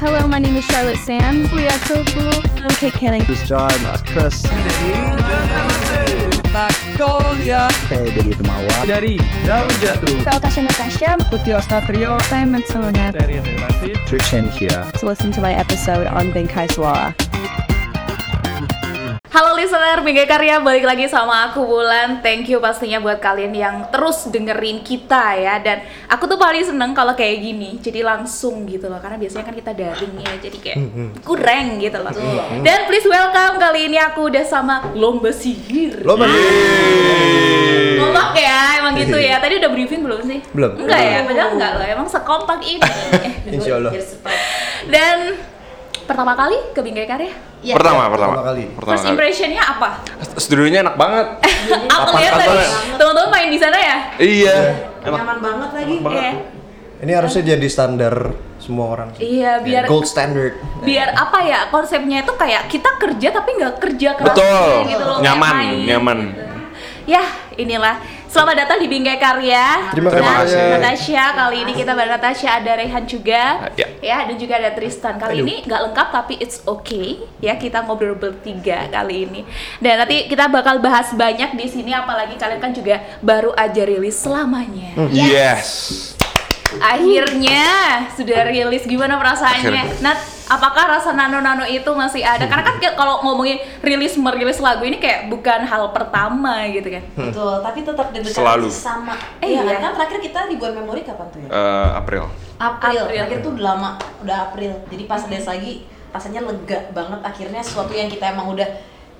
Hello, my name is Charlotte Sands. We are so cool. I'm Kate Canning. This is John, uh, Chris. Magnolia Saya dari Temawa. dari Daun Jatuh Saya Tasha Natasha. Putih Ostatrio Simon Sonet. dari Relasi Trishan here. To listen to my episode on Bengkai Suara. Halo listener, Bingkai Karya balik lagi sama aku Bulan. Thank you pastinya buat kalian yang terus dengerin kita ya. Dan aku tuh paling seneng kalau kayak gini, jadi langsung gitu loh. Karena biasanya kan kita daring ya, jadi kayak kurang gitu loh. Dan please welcome kali ini aku udah sama Lomba Sihir. Lo mana? Kompak ya, emang gitu ya. Tadi udah briefing belum sih? Belum. Enggak ya, padahal enggak loh. Emang sekompak ini. Insya Allah. Dan pertama kali ke Bingkai Karya. Pertama, pertama, Pertama kali. Pertama First impressionnya apa? Studionya enak banget. Aku lihat tadi teman-teman main di sana ya. iya. nyaman banget lagi Iya. Ini harusnya jadi standar semua orang. sih. Iya, biar Gold standard. biar apa ya konsepnya itu kayak kita kerja tapi nggak kerja keras Betul. gitu loh, Nyaman, main nyaman. gitu. Ya, inilah. Selamat datang di Bingkai Karya. Terima kasih. kasih. Natasha kali ini kita bareng Natasha ada Rehan juga. Ya. Ya, dan juga ada Tristan. Kali ini nggak lengkap tapi it's okay. Ya, kita ngobrol bertiga kali ini. Dan nanti kita bakal bahas banyak di sini apalagi kalian kan juga baru aja rilis selamanya. Yes. Akhirnya sudah rilis gimana perasaannya? Akhirnya. Nat, apakah rasa nano-nano itu masih ada? Karena kan kayak kalau ngomongin rilis merilis lagu ini kayak bukan hal pertama gitu kan. betul tapi tetap deg-degan Selalu. sama Eh, iya iya. kan terakhir kita ribuan memori kapan tuh ya Eh, April. April, April. terakhir tuh udah lama udah April jadi pas des lagi rasanya lega banget akhirnya sesuatu yang kita emang udah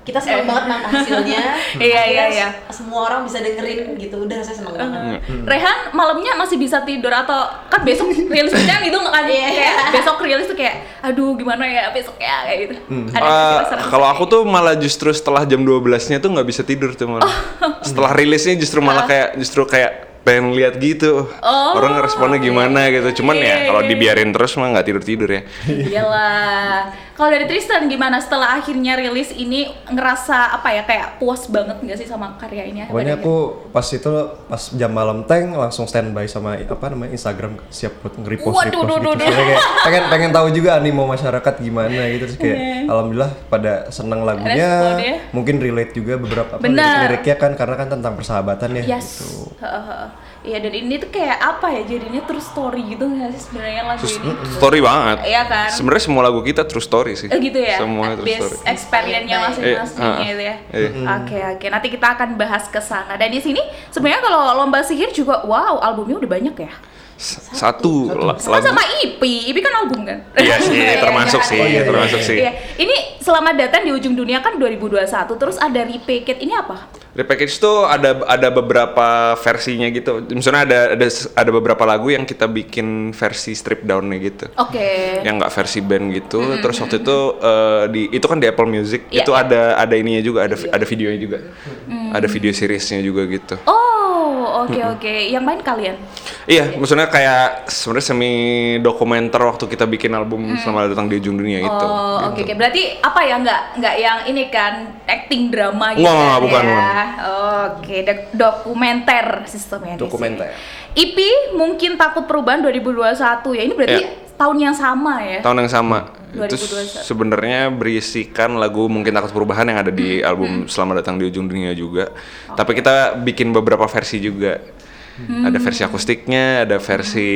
kita seneng Eh. banget nang hasilnya. Iya, iya, iya. semua orang bisa dengerin gitu. Udah saya seneng banget. Rehan malamnya masih bisa tidur atau kan besok rilis kan gitu nggak kan? Iya. kayak besok rilis tuh kayak aduh gimana ya besok ya? Kayak gitu. Ada Eh, sih rasa- kalau aku tuh malah justru setelah jam 12-nya tuh nggak bisa tidur tuh malah. Setelah rilisnya justru malah kayak justru kayak pengen lihat gitu Oh. orang responnya gimana gitu cuman Iya, ya kalau iya, iya. dibiarin terus mah nggak tidur tidur ya Iyalah. Kalau dari Tristan gimana setelah akhirnya rilis ini ngerasa apa ya kayak puas banget nggak sih sama karya ini? Pokoknya aku pas itu pas jam malam tank langsung standby sama apa namanya Instagram siap buat nge-repost Waduh, repost duh, gitu. duh, kayak pengen pengen tahu juga animo masyarakat gimana gitu terus kayak alhamdulillah pada seneng lagunya. Responnya. Mungkin relate juga beberapa apa lirik-liriknya kan karena kan tentang persahabatan ya Yes. gitu. Iya dan ini tuh kayak apa ya jadinya true story gitu nggak sih sebenarnya lagu Terus ini? story banget Iya kan? sebenarnya semua lagu kita true story sih Eh, gitu ya? semua true Base story experience-nya masing-masing Eh, ah, gitu ya. iya. Oke oke, nanti kita akan bahas ke sana. Dan di sini sebenarnya kalau lomba sihir juga wow, albumnya udah banyak ya. S- satu, la- Sama lagu sama IP, IP kan album kan? iya sih termasuk sih Oh, iya, iya, termasuk sih Iya. Ini selamat datang di ujung dunia kan 2021. Terus ada repackage ini apa? Repackage tuh ada ada beberapa versinya gitu. Misalnya ada ada ada beberapa lagu yang kita bikin versi strip downnya gitu. Oke. Yang nggak versi band gitu. Terus waktu itu eh, di itu kan di Apple Music Iya, itu iya. ada ada ininya juga ada ada videonya juga. Ada video seriesnya juga gitu. Oh, oke oke. Yang main kalian? Iya, maksudnya kayak sebenarnya semi dokumenter waktu kita bikin album Selamat Datang di Ujung Dunia itu. Oh, oke oke. Berarti apa ya nggak nggak yang ini kan acting drama gitu. Nggak, kan bukan, ya? Oke, dok- dokumenter sistemnya Dokumenter. IP mungkin takut perubahan 2021 ya. Ini berarti Iya. tahun yang sama ya. tahun yang sama itu 2021. sebenarnya berisikan lagu mungkin takut perubahan yang ada Hmm. di album Selamat Datang di Ujung Dunia juga tapi kita bikin beberapa versi juga Hmm. ada versi akustiknya ada versi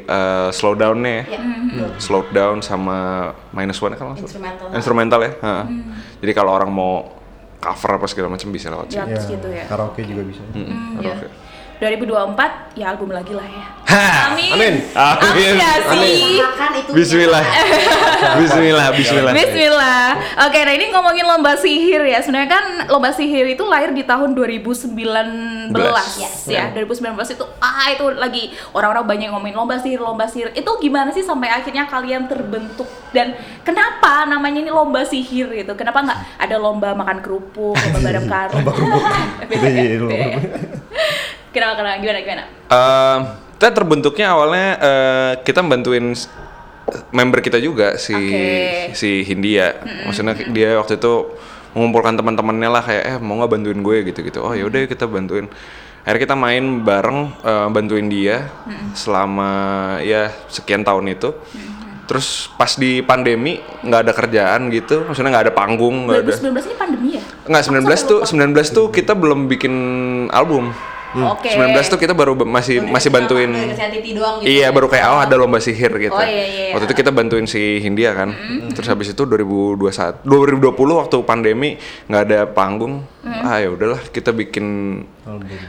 uh, slowdownnya ya slow down sama minus one kalau nggak salah. Instrumental. instrumental ya ha. Hmm. jadi kalau orang mau cover apa segala macam bisa lewat Ya, sini terus gitu ya. Karaoke juga bisa. Mm, Ya. karaoke. 2024 ya album lagi lah ya. Ha, Amin. amin. Amin nggak sih? Usahakan itu Bismillah Bismillah Bismillah Bismillah. Oke, nah ini ngomongin lomba sihir ya. Sebenarnya kan lomba sihir itu lahir di tahun 2019 Belas. ya. 2019 itu ah itu lagi orang-orang banyak yang ngomongin lomba sihir, lomba sihir. Itu gimana sih sampai akhirnya kalian terbentuk dan kenapa namanya ini lomba sihir gitu? Kenapa nggak ada lomba makan kerupuk, lomba bareng karung? Lomba kerupuk. Kenapa kenapa gimana gimana? Eh, kita terbentuknya awalnya eh, kita bantuin member kita juga si Oke. si Hindia. Maksudnya dia waktu itu mengumpulkan teman-temannya lah kayak eh mau nggak bantuin gue gitu-gitu. Oh ya udah kita bantuin. Akhirnya kita main bareng eh, bantuin dia selama ya sekian tahun itu. terus pas di pandemi nggak ada kerjaan gitu maksudnya nggak ada panggung nggak ada 2019 ini pandemi ya? nggak 19 tuh 19 tuh kita belum bikin album Oke. 19 tuh kita baru ba- masih masih bantuin doang gitu. Iya baru kayak oh ada lomba sihir gitu. Oh, iya, iya. Waktu itu kita bantuin si Hindia kan. Terus habis itu 2021 2020 waktu pandemi nggak ada panggung. Ah ya udahlah kita bikin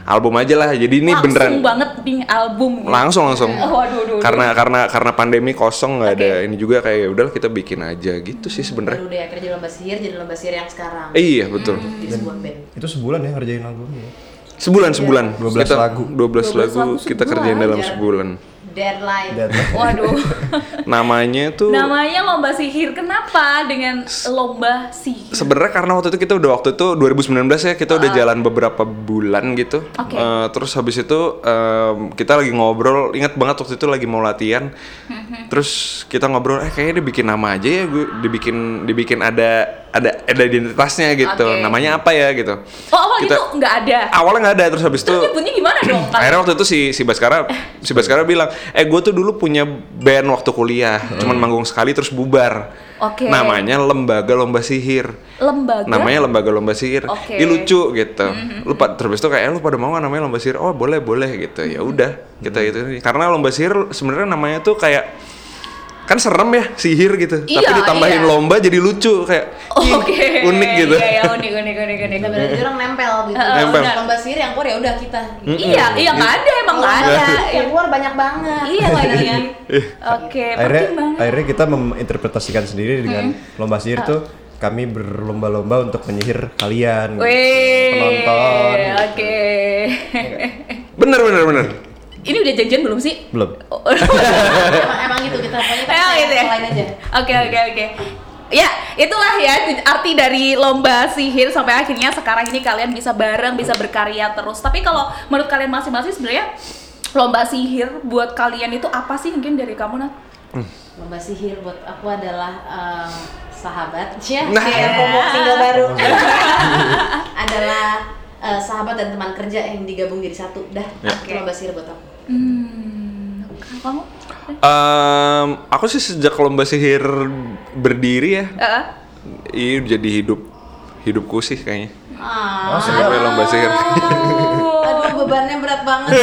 album. aja lah. Jadi ini langsung beneran banget bikin album. gitu. langsung langsung. Oh, aduh, aduh, aduh. Karena karena karena pandemi kosong nggak ada Oke. ini juga kayak ya udahlah kita bikin aja gitu sih sebenarnya. Deh akhirnya jadi lomba sihir, jadi lomba sihir yang sekarang. Iya betul. Band. Itu sebulan ya ngerjain albumnya. Sebulan sebulan. 12 Kita- lagu. 12 lagu, lagu kita kerjain dalam sebulan. Deadline. Dan Waduh. Namanya tuh Namanya lomba sihir. Kenapa dengan lomba sihir? Sebenarnya karena waktu itu kita udah waktu itu 2019 ya kita udah jalan beberapa bulan gitu. Oke. Eh, terus habis itu em, kita lagi ngobrol, ingat banget waktu itu lagi mau latihan. Terus kita ngobrol, eh kayaknya dibikin nama aja ya, gue dibikin dibikin ada ada ada identitasnya gitu. Oke. Namanya apa ya gitu. Oh awal Kita- itu nggak ada. Awalnya nggak ada terus habis itu Terus nyebutnya gimana dong? Akhirnya waktu itu si si Baskara si Baskara bilang, "Eh, gue tuh dulu punya band waktu kuliah, cuman manggung sekali terus bubar." Oke. Namanya Lembaga Lomba Sihir. Lembaga. Namanya Lembaga Lomba Sihir. Oke. Dia lucu gitu. Lu pa- terus itu kayak "Eh, lu pada mau nggak namanya Lomba Sihir? Oh, boleh, boleh gitu. Ya udah, kita itu karena Lomba Sihir sebenarnya namanya tuh kayak kan serem ya sihir gitu. Iya, Tapi ditambahin iya. lomba jadi lucu kayak "Ih, Oke. unik gitu. Iya, iya, unik, unik, unik, unik. Berarti orang nempel gitu. Nempel. Lomba sihir yang keluar ya udah kita. Iya, iya nggak ada emang nggak ada. Yang keluar banyak banget. Iya lagi. Oke, akhirnya penting banget. akhirnya kita menginterpretasikan sendiri dengan lomba sihir Ah. tuh kami berlomba-lomba untuk menyihir kalian Wih, penonton Oke. Bener bener bener. Ini udah janjian belum sih? belum emang, emang gitu kita pokoknya kita Emang gitu ya? lain aja. Oke oke oke. Ya, itulah ya arti dari lomba sihir sampai akhirnya sekarang ini kalian bisa bareng, bisa berkarya terus. Tapi kalau menurut kalian masing-masing sebenarnya lomba sihir buat kalian itu apa sih mungkin dari kamu Nat? Lomba sihir buat aku adalah em, sahabat. Ya, Nah. promo single baru. adalah eh, sahabat dan teman kerja yang digabung jadi satu. Dah, itu lomba sihir buat aku. Hmm, kamu? Em, aku sih sejak lomba sihir berdiri ya, Heeh. ini jadi hidup hidupku sih kayaknya. Ah, Sampai lomba sihir. aduh bebannya berat banget.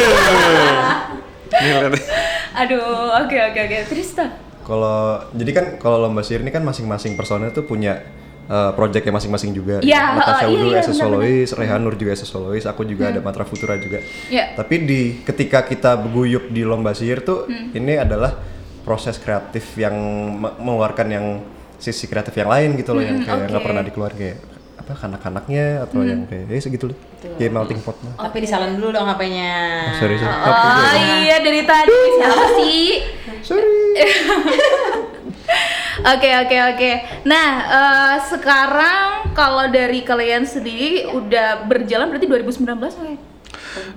Aduh, oke oke oke. Tristan. kalau jadi kan kalau lomba sihir ini kan masing-masing personel tuh punya uh, projectnya masing-masing juga Iya, Natasha oh, iya, Udu iya, as a benar-benar. solois, Rehan Nur juga as a solois, aku juga ada Matra Futura juga. Iya. Tapi di ketika kita berguyup di lomba sihir tuh Hmm. ini adalah proses kreatif yang me- mengeluarkan yang sisi kreatif yang lain gitu loh yang kayak nggak Hmm, oke. pernah dikeluar kayak apa kanak-kanaknya atau yang kayak ya segitu deh. Kayak melting pot lah. Tapi disalin dulu dong HP-nya. Sorry sih. Oh iya dari tadi siapa sih? Sorry. Oke oke oke. Nah eh, sekarang kalau dari kalian sendiri udah berjalan berarti 2019 oke?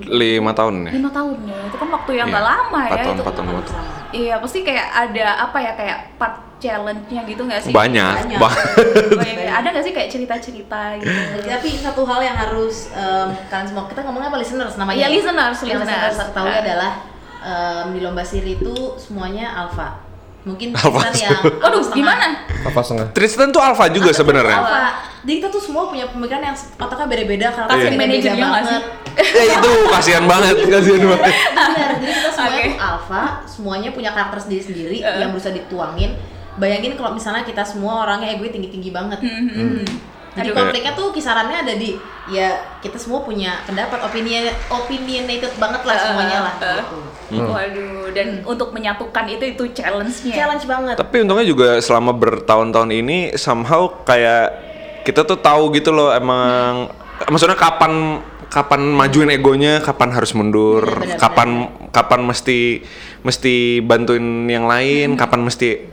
Lima tahun ya. Lima tahun ya. Itu kan waktu yang Iya, nggak lama empat ya tahun, itu. empat tahun, empat tahun. Iya pasti kayak ada apa ya kayak part challenge-nya gitu nggak sih? Banyak, Banyak. iya. Ada nggak sih kayak cerita-cerita gitu? Tapi satu hal yang harus em, kalian semua kita ngomongnya apa listeners namanya? Iya, listeners, Yang listeners. listeners tahu Ah. adalah em, di lomba sihir itu semuanya alfa. Mungkin Alpha Tristan yang Waduh alpha setengah. gimana? Apa setengah? Tristan tuh alpha juga sebenarnya. Alpha. Jadi kita tuh semua punya pemikiran yang otaknya beda-beda karena kita beda manajernya nggak sih? banget. Eh itu kasihan banget, kasihan banget. Benar, jadi kita semuanya Oke. tuh alpha, semuanya punya karakter sendiri-sendiri Uh. yang berusaha dituangin. Bayangin kalau misalnya kita semua orangnya ego tinggi-tinggi banget. Hmm, Jadi Aduh. konfliknya tuh kisarannya ada di ya kita semua punya pendapat opinion opinionated banget lah semuanya lah Uh, uh. gitu. Waduh, dan untuk menyatukan itu itu challenge-nya. Challenge banget. Tapi untungnya juga selama bertahun-tahun ini somehow kayak kita tuh tahu gitu loh emang maksudnya kapan kapan majuin egonya, kapan harus mundur, Iya, benar, kapan kapan mesti mesti bantuin yang lain, kapan mesti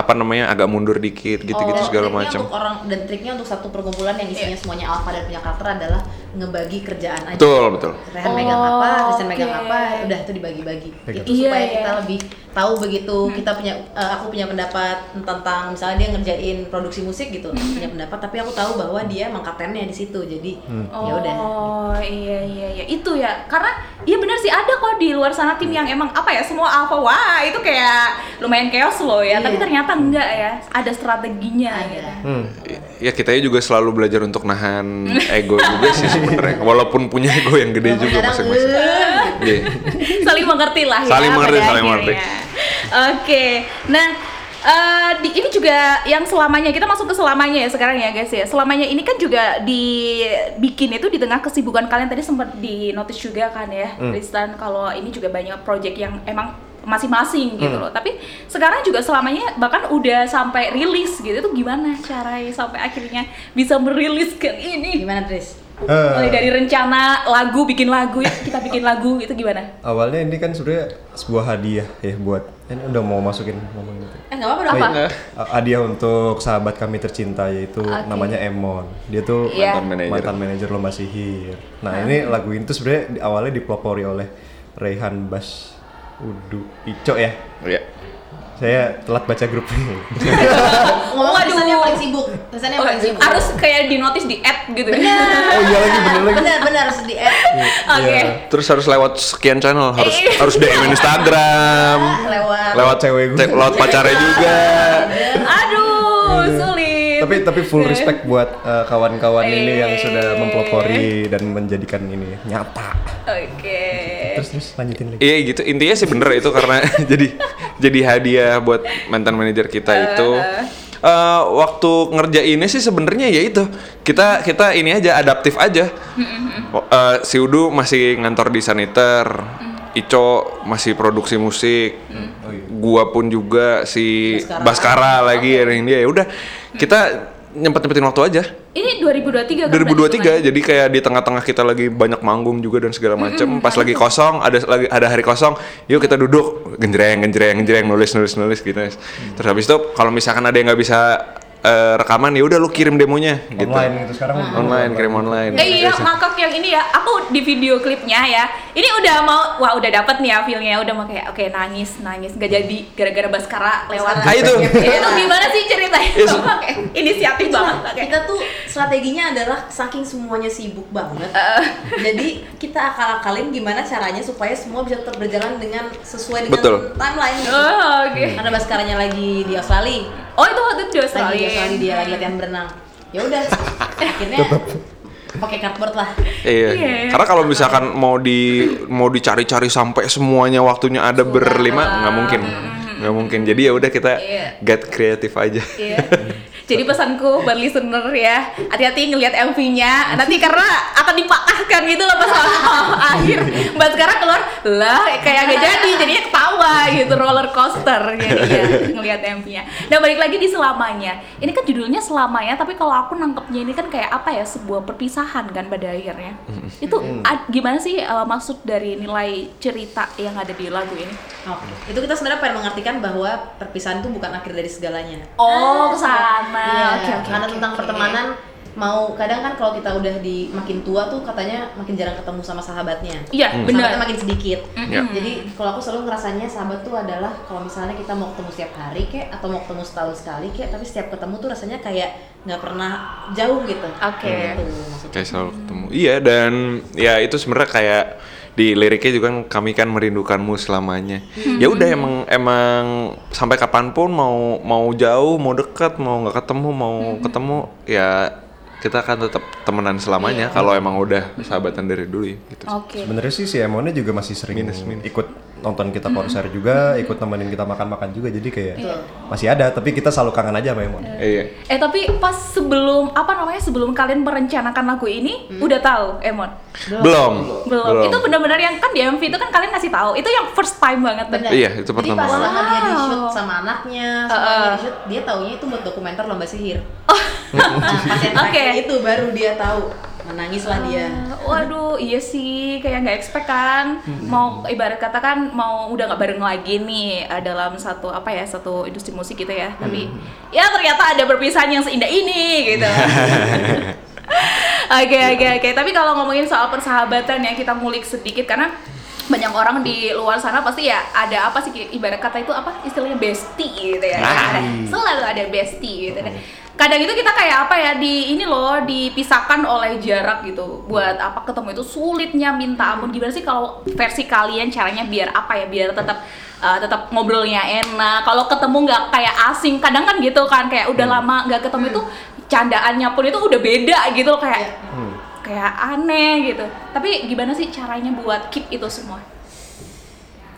apa namanya agak mundur dikit gitu-gitu Oh, segala macam. Orang dan triknya untuk satu perkumpulan yang isinya Iya. semuanya alpha dan punya karakter adalah ngebagi kerjaan aja. Betul, betul. Rehan megang apa, Kristen megang oke. apa, udah itu dibagi-bagi. Itu Iya, supaya iya. kita lebih tahu begitu kita punya eh, aku punya pendapat tentang misalnya dia ngerjain produksi musik gitu Hmm. punya pendapat tapi aku tahu bahwa dia emang kaptennya di situ jadi ya udah Oh iya iya iya itu ya karena iya benar sih ada kok di luar sana tim yang emang apa ya semua alpha wah itu kayak lumayan chaos loh ya tapi Iya. ternyata enggak ya ada strateginya Ada. gitu. Hmm. Ya kita juga selalu belajar untuk nahan ego juga sih sebenarnya. Walaupun punya ego yang gede juga masing-masing. eh, Iya. saling mengerti lah ya Saling mengerti, saling mengerti. Oke, nah eh, di, ini juga yang selamanya kita masuk ke selamanya ya sekarang ya guys ya. Selamanya ini kan juga dibikin itu di tengah kesibukan kalian tadi sempat di notice juga kan ya, Tristan kalau ini juga banyak project yang emang masing-masing gitu loh. Tapi sekarang juga selamanya bahkan udah sampai rilis gitu. Itu gimana caranya sampai akhirnya bisa meriliskan ini? gimana Tris Eh, Mulai dari rencana lagu bikin lagu ya, kita bikin lagu itu gimana? awalnya ini kan sebenarnya sebuah hadiah ya buat ini udah mau masukin ngomong gitu. eh nggak apa-apa Apa? Uh, hadiah untuk sahabat kami tercinta yaitu namanya Emon. Dia tuh Iya. Mantan manajer. mantan manajer lomba sihir. Nah ini lagu ini tuh sebenarnya di- awalnya dipelopori oleh Rehan Bas Udu Ico ya. Iya. Saya telat baca grup ini. ngomong Waduh. Tristannya paling sibuk Tristannya Oh, paling sibuk harus kayak di notice di add gitu ya. oh iya lagi bener lagi. benar benar harus di add Oke. Iya. Terus harus lewat sekian channel, harus Iya. harus DM Instagram, lewat lewat cewek gue. lewat pacarnya juga. Aduh, sulit. Tapi tapi full respect buat uh, kawan-kawan ini yang sudah Eh. mempelopori dan menjadikan ini nyata. Oke. Terus terus lanjutin lagi. Iya gitu, intinya sih bener itu karena jadi jadi hadiah buat mantan manajer kita itu. Eh, waktu ngerjainnya sih sebenarnya ya itu. Kita kita ini aja adaptif aja. Eh, si Udu masih ngantor di saniter, Ico masih produksi musik, gua pun juga si Baskara. Baskara lagi ada yang dia ya udah kita nyempet nyempetin waktu aja. Ini 2023 kan? 2023 jadi kayak di tengah-tengah kita lagi banyak manggung juga dan segala macam pas lagi kosong ada lagi ada hari kosong yuk kita duduk genjreng genjreng genjreng nulis nulis nulis gitu terus habis itu kalau misalkan ada yang nggak bisa eh, rekaman ya udah lu kirim demonya gitu Online gitu sekarang online kirim online Eh iya, ngakak yang ini ya. Aku di video klipnya ya. Ini udah mau, wah udah dapet nih ya feelnya. Udah mau kayak, oke nangis, nangis. Gak jadi gara-gara Baskara lewat. Ah, itu. itu gimana sih ceritanya? Yes. Oke, Inisiatif banget. Oke. kita tuh strateginya adalah saking semuanya sibuk banget jadi kita akal-akalin gimana caranya supaya semua bisa tetap berjalan dengan sesuai dengan Betul. timeline gitu. Oh, oke. karena Baskaranya lagi di Australia Oh itu waktu itu di lagi di Australia. Australia dia lagi latihan berenang ya udah akhirnya pakai cardboard lah Iya. Iya. Karena kalau misalkan mau di mau dicari-cari sampai semuanya waktunya ada berlima nggak mungkin. Nggak mungkin. Jadi ya udah kita Iya. get kreatif aja. Iya. Jadi pesanku buat listener ya, hati-hati ngelihat MV-nya. Nanti karena akan dipatahkan gitu loh pas akhir. Mbak sekarang keluar lah kayak gak jadi, jadinya ketawa gitu roller coaster jadinya ngelihat MV-nya. Nah balik lagi di selamanya. Ini kan judulnya selamanya, tapi kalau aku nangkepnya ini kan kayak apa ya sebuah perpisahan kan pada akhirnya. Itu gimana sih uh, maksud dari nilai cerita yang ada di lagu ini? Oke. itu kita sebenarnya pengen mengartikan bahwa perpisahan itu bukan akhir dari segalanya Oh ke sana. Iya, Oke oke. karena oke, tentang oke. pertemanan mau kadang kan kalau kita udah di makin tua tuh katanya makin jarang ketemu sama sahabatnya. Iya, Hmm. benar. Sahabatnya makin sedikit. Ya. Jadi kalau aku selalu ngerasanya sahabat tuh adalah kalau misalnya kita mau ketemu setiap hari kek atau mau ketemu setahun sekali kek, tapi setiap ketemu tuh rasanya kayak nggak pernah jauh gitu. Oke. Gitu maksudnya. Kayak selalu ketemu. Iya dan ya itu sebenarnya kayak di liriknya juga kan kami kan merindukanmu selamanya. Ya udah emang emang sampai kapan pun mau mau jauh mau dekat mau nggak ketemu mau ketemu ya kita akan tetap temenan selamanya kalau emang udah sahabatan dari dulu ya, gitu. Oke. Sebenarnya sih si Emonnya juga masih sering Minus, minus. ikut nonton kita konser juga, ikut nemenin kita makan-makan juga. Jadi kayak Betul. masih ada, tapi kita selalu kangen aja sama Emon. Iya. Eh tapi pas sebelum apa namanya sebelum kalian merencanakan lagu ini Hmm. udah tahu Emon? Belum. Belum. Itu benar-benar yang kan di MV itu kan kalian ngasih tahu. Itu yang first time banget tuh. Benar. Iya, itu Jadi pertama pas kali. lama dia di shoot Wow. sama anaknya, Uh-uh. semuanya di shoot, dia taunya itu buat dokumenter lomba sihir. nah, pas yang terakhir Oke. itu baru dia tahu. Menangislah dia. Ah, Waduh, iya sih, kayak nggak expect kan. Mau ibarat kata kan mau udah nggak bareng lagi nih eh, dalam satu apa ya satu industri musik gitu ya. Tapi ya ternyata ada perpisahan yang seindah ini gitu. Oke oke oke. Tapi kalau ngomongin soal persahabatan ya kita ngulik sedikit karena banyak orang di luar sana pasti ya ada apa sih ibarat kata itu apa istilahnya bestie gitu ya. Ah. Ada, selalu ada bestie gitu. Dan kadang itu kita kayak apa ya di ini loh dipisahkan oleh jarak gitu. Buat apa ketemu itu sulitnya minta ampun. Gimana sih kalau versi kalian caranya biar apa ya biar tetap uh, tetap ngobrolnya enak. Kalau ketemu nggak kayak asing, kadang kan gitu kan kayak udah lama nggak ketemu itu candaannya pun itu udah beda gitu loh kayak kayak aneh gitu. Tapi gimana sih caranya buat keep itu semua?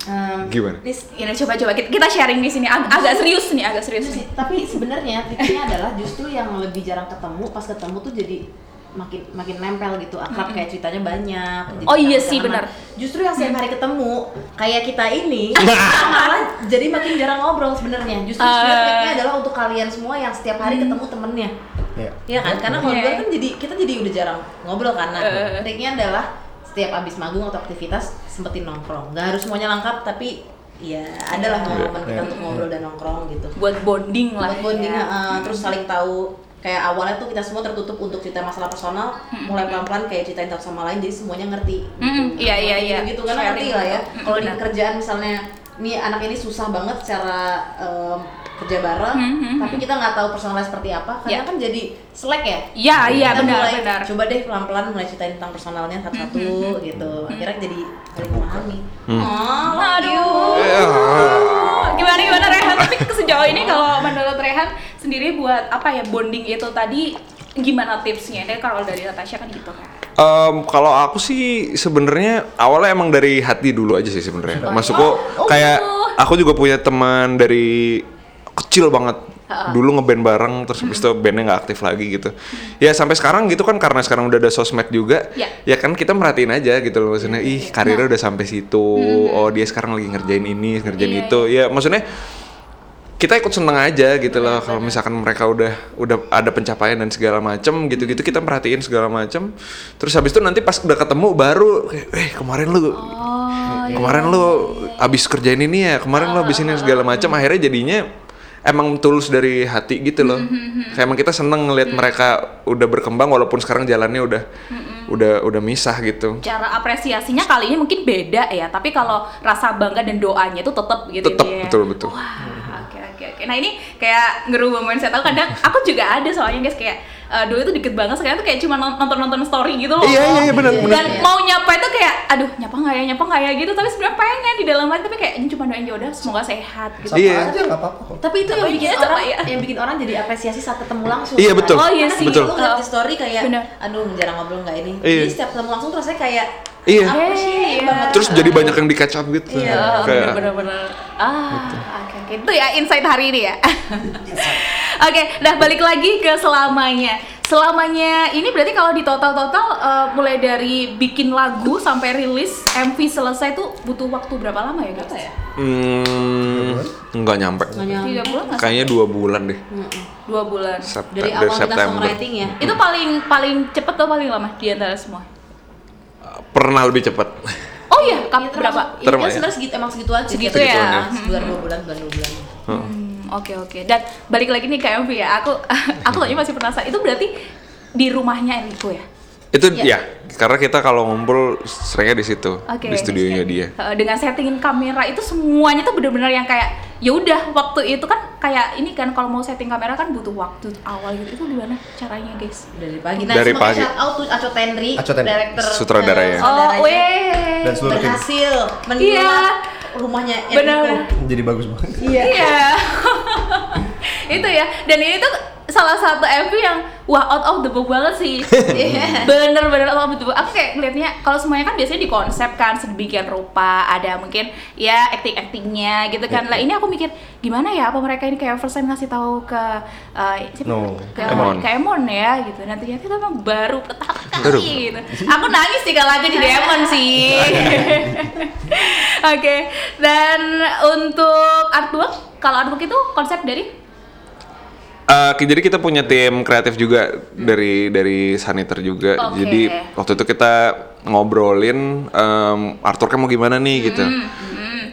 Em, Gimana? Ini coba coba kita, sharing di sini Ag- agak serius nih, agak serius nih. sih, tapi sebenarnya triknya adalah justru yang lebih jarang ketemu pas ketemu tuh jadi makin makin nempel gitu akrab kayak ceritanya banyak Oh iya sih, benar. justru yang setiap hari ketemu kayak kita ini malah jadi makin jarang ngobrol sebenarnya justru sebenarnya Ah. triknya adalah untuk kalian semua yang setiap hari ketemu temennya Iya. Iya kan karena kalau Iya. dulu kan jadi kita jadi udah jarang ngobrol karena Eh. triknya adalah setiap abis magung atau aktivitas sempetin nongkrong nggak harus semuanya lengkap tapi ya adalah momen kita Iya. untuk ngobrol dan nongkrong gitu Buat bonding lah. buat bonding ya. uh, terus saling tahu kayak awalnya tuh kita semua tertutup untuk cerita masalah personal mulai pelan-pelan kayak ceritain satu sama lain jadi semuanya ngerti Mm-mm, iya, iya, iya. gitu kan Sharing ngerti lah ya gitu. kalau di kerjaan misalnya nih anak ini susah banget secara em, kerja bareng Mhm, tapi kita nggak tahu personalnya seperti apa karena Ya. kan jadi selek ya Iya, iya Kita benar mulai, benar. coba deh pelan-pelan mulai ceritain tentang personalnya satu-satu gitu akhirnya jadi saling memahami Hmm. oh love you. Aduh. Gimana gimana Rehan? Tapi sejauh ini kalau menurut Rehan sendiri buat apa ya bonding itu tadi gimana tipsnya? Deh kalau dari Natasha kan gitu kan. Em, kalau aku sih sebenarnya awalnya emang dari hati dulu aja sih sebenarnya. Maksudku Oh, kayak gitu. aku juga punya teman dari kecil banget. Dulu ngeband bareng terus habis itu bandnya nggak aktif lagi gitu. Ya sampai sekarang gitu kan karena sekarang udah ada sosmed juga. Ya. Ya kan kita merhatiin aja gitu loh maksudnya ih karirnya udah sampai situ. Oh dia sekarang lagi ngerjain ini, ngerjain Iya, itu. Ya maksudnya kita ikut seneng aja gitu loh kalau misalkan mereka udah udah ada pencapaian dan segala macem gitu-gitu kita perhatiin segala macem terus habis itu nanti pas udah ketemu baru kayak eh kemarin lu Oh, kemarin lu abis kerjain ini ya kemarin lu abis ini segala macem akhirnya jadinya emang tulus dari hati gitu loh. Kayak emang kita seneng ngelihat mereka udah berkembang walaupun sekarang jalannya udah udah udah misah gitu. Cara apresiasinya kali ini mungkin beda ya tapi kalau rasa bangga dan doanya itu tetap gitu Tetep, ya. betul, betul. wah oke oke oke. Nah ini kayak ngerubah mindset aku. Kadang aku juga ada soalnya guys kayak eh, dulu itu deket banget sekarang tuh kayak cuma nonton nonton story gitu loh Iya, iya, iya, benar, benar. dan mau nyapa itu kayak aduh nyapa nggak ya nyapa nggak ya gitu tapi sebenarnya pengen di dalam hati tapi kayak ini cuma doain ya udah semoga sehat gitu Sama Iya. aja nggak apa-apa kok. Tapi itu yang bikin iya, orang coba ya. yang bikin orang jadi apresiasi saat ketemu langsung. Iya, kan? betul. Oh, iya sih. Betul. Lu ngeliat di story kayak, Bener. aduh jarang ngobrol nggak ini. Iya. Jadi setiap ketemu langsung rasanya kayak Iya. appreciate Iya. banget. terus jadi banyak yang di catch up gitu Iya, kayak bener-bener ah oke oke itu ya insight hari ini ya oke nah balik lagi ke selamanya selamanya ini berarti kalau di total total eh, mulai dari bikin lagu sampai rilis MV selesai tuh butuh waktu berapa lama ya? Apa ya? Hmm, nggak nyampe. Nggak nyampe. Tiga bulan nggak? Kayaknya dua bulan deh. Dua bulan. September, Dari awal kita September. songwriting ya. Itu paling paling cepet atau paling lama di antara semua? Pernah lebih cepat. Oh iya, kap Iya, berapa? Ini Terma kan ya. sebenarnya segitu emang segitu aja. Segitu gitu. ya. Sebulan dua bulan, bulan dua bulan. Hmm, oke oke. Dan balik lagi nih ke MV ya. Aku aku tadi masih penasaran. Itu berarti di rumahnya Enrico ya? Itu Iya. ya, karena kita kalau ngumpul seringnya di situ, Oke. di studionya dia. Dengan settingin kamera itu semuanya tuh bener-bener yang kayak ya udah waktu itu kan kayak ini kan kalau mau setting kamera kan butuh waktu awal gitu itu gimana caranya guys Dari pagi. Dari semoga pagi. shout out to Aco Tendri, Aco Tendri. director Sutradara ya. oh weh Dan seluruh tim. berhasil Iya. menjual rumahnya Enrico. benar-benar Jadi bagus banget. Iya. iya itu ya dan ini tuh salah satu MV yang wah out of the book banget sih. Iya. bener-bener out of the book aku kayak ngeliatnya kalau semuanya kan biasanya dikonsep kan sedemikian rupa ada mungkin ya acting actingnya gitu kan. Lah ini aku mikir gimana ya apa mereka ini kayak first time ngasih tahu ke uh, siapa? No, ke Emon. ke Emon ya gitu. Nanti ternyata itu emang baru pertama Baru. kali gitu. Aku nangis sih kalau lagi di Emon sih. Oke dan untuk artwork kalau artwork itu konsep dari Eh, jadi kita punya tim kreatif juga dari dari Saniter juga. Oke. Jadi waktu itu kita ngobrolin em, artworknya mau gimana nih gitu.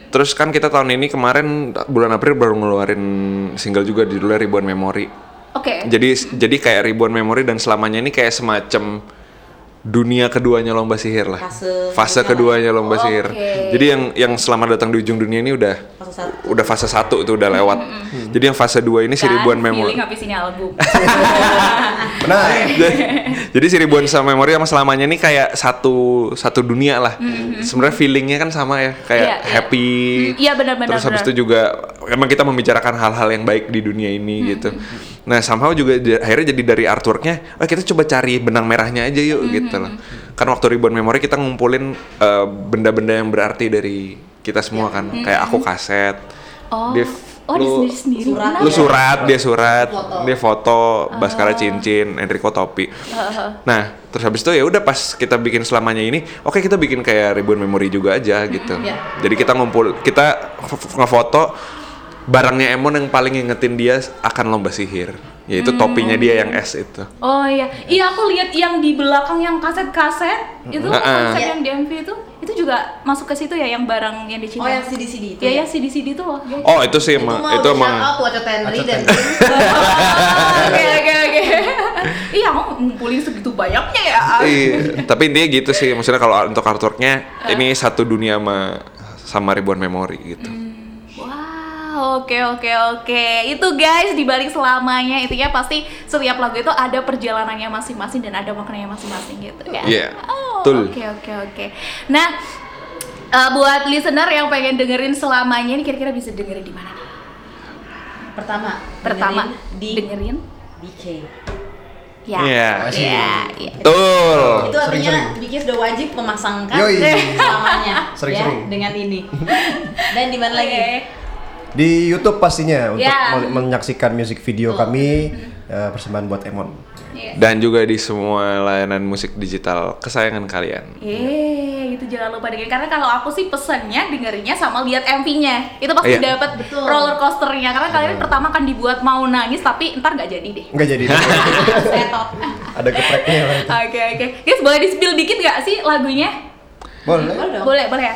Terus kan kita tahun ini kemarin bulan April baru ngeluarin single juga judulnya Ribuan Memori. oke Jadi jadi kayak ribuan memori dan selamanya ini kayak semacam dunia keduanya lomba sihir lah. Fase Fase kedua. keduanya lomba Oke. sihir. Jadi yang yang selamat datang di ujung dunia ini udah Fase satu. udah fase satu itu udah lewat. Jadi yang fase 2 ini si Dan ribuan memori. feeling habis ini album. Nah, Jadi si ribuan sama memori sama selamanya ini kayak satu satu dunia lah. Sebenarnya feelingnya kan sama ya, kayak Iya, iya. happy. Mm, iya, benar-benar, Terus habis benar. itu juga emang kita membicarakan hal-hal yang baik di dunia ini gitu. Nah somehow juga akhirnya jadi dari artworknya, oh kita coba cari benang merahnya aja yuk gitu loh. Kan waktu ribuan memori kita ngumpulin eh, benda-benda yang berarti dari kita semua kan, kayak aku kaset, Oh. Dev, Oh, lu- sendiri-sendiri. Surat. Kenapa lu ya? surat dia surat Foto. dia foto Baskara cincin Enrico topi nah terus habis itu ya udah pas kita bikin selamanya ini oke kita bikin kayak ribuan memori juga aja gitu Ya. jadi kita ngumpul kita f- f- ngefoto barangnya Emon yang paling ngingetin dia akan lomba sihir yaitu topinya dia yang S itu Oh iya, iya aku lihat yang di belakang yang kaset-kaset itu Heeh. kaset Iya. yang di MV itu itu juga masuk ke situ ya yang barang yang di Cina. Oh yang CD-CD itu Ya ya CD-CD itu loh. Ya. oh itu sih emang itu emang buat Coach Henry dan Oke oke oke. Iya, mau ngumpulin segitu banyaknya ya. Iya, tapi intinya gitu sih. Maksudnya kalau untuk artworknya ini satu dunia sama sama ribuan memori gitu. Wow, oke oke oke. Itu guys di balik selamanya intinya pasti setiap lagu itu ada perjalanannya masing-masing dan ada maknanya masing-masing gitu ya. Iya, Oh, betul. Oke oke oke. Nah, eh, buat listener yang pengen dengerin selamanya ini kira-kira bisa dengerin di mana nih? pertama Pertama dengerin di dengerin BK. ya. Iya. Iya, iya. Betul. Itu artinya. BK sudah wajib memasangkan selamanya Sering-sering. ya dengan ini. Dan di mana lagi? Di YouTube pastinya untuk Ya. mel- menyaksikan music video kami eh, persembahan buat Emon. Iya. Dan juga di semua layanan musik digital kesayangan kalian. Eh, itu jangan lupa dengerin karena kalau aku sih pesennya dengerinnya sama lihat MV-nya. Itu pasti Iya. dapat Betul. roller coasternya karena kalian pertama kan dibuat mau nangis tapi ntar nggak jadi deh. Enggak jadi. Ada gepreknya. Oke oke. Guys, boleh di-spill dikit nggak sih lagunya? Boleh. Boleh, boleh ya.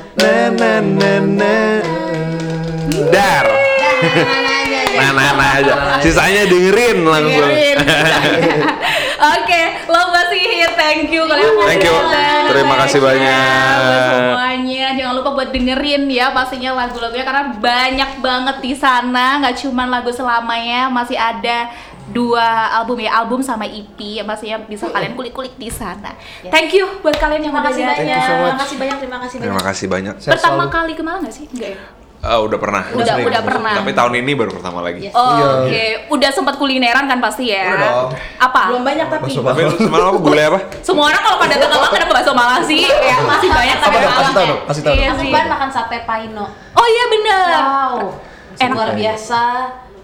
na na na na dar nah nah nah aja sisanya dengerin langsung. Oke, lomba sihir, thank you kalian mau Thank you. Terima kasih banyak. buat semuanya. Jangan lupa buat dengerin ya pastinya lagu-lagunya karena banyak banget di sana. Nggak cuma lagu selamanya, masih ada dua album ya, album sama EP yang pastinya bisa kalian kulik-kulik di sana. Thank you buat kalian yang udah kasih banyak. you so much. Terima kasih banyak. Terima kasih terima banyak. kasih banyak Pertama selalu. kali ke Malang nggak sih? Enggak ya? Ah, udah pernah Udah, sering. udah pernah. tapi tahun ini baru pertama lagi Yes. Oh, Iya. Oke, udah sempat kulineran kan pasti ya? Udah dong. Apa? Belum banyak tapi. Bakso tapi Malang. semalam apa gulai apa Semua orang kalau pada datang ke Malang kenapa bakso Malang sih? Ya, masih banyak tapi dong? Kasih Malang tahu ya. kasih tahu Iya. Aku sih. kan makan sate paino. Oh iya bener. Wow. Enak. Luar biasa.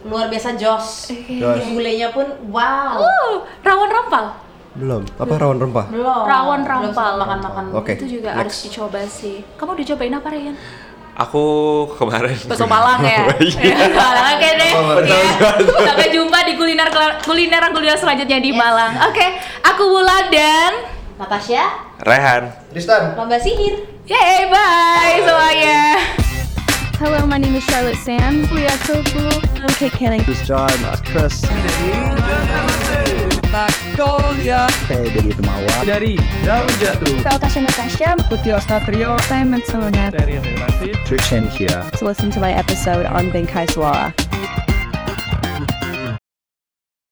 Luar biasa jos. Jos. Gulenya pun wow. Uh, rawon rampal. Belum. Apa rawan rempah? Belum. Rawon Belum rampal. sempat makan-makan. Oke. Itu juga next. harus dicoba sih. Kamu udah cobain apa Ryan? aku kemarin Bakso Malang ya. Iya. Malang Oke deh. Oh. Sampai jumpa di kuliner kuliner kuliner selanjutnya di Malang. Oke, aku Wulan dan Natasha, Rehan Tristan. lomba sihir. Yeay, bye semuanya. Hello, my name is Charlotte Sam. We are so cool. I'm Kate Canning. This is John, Mas Chris. Magnolia Saya dari Temawa. dari Daun Jatuh. Natasha Natasha. Putih Satrio Simon Solonat. dari Relasi Trishan here. To listen to my episode on Benkai Suara.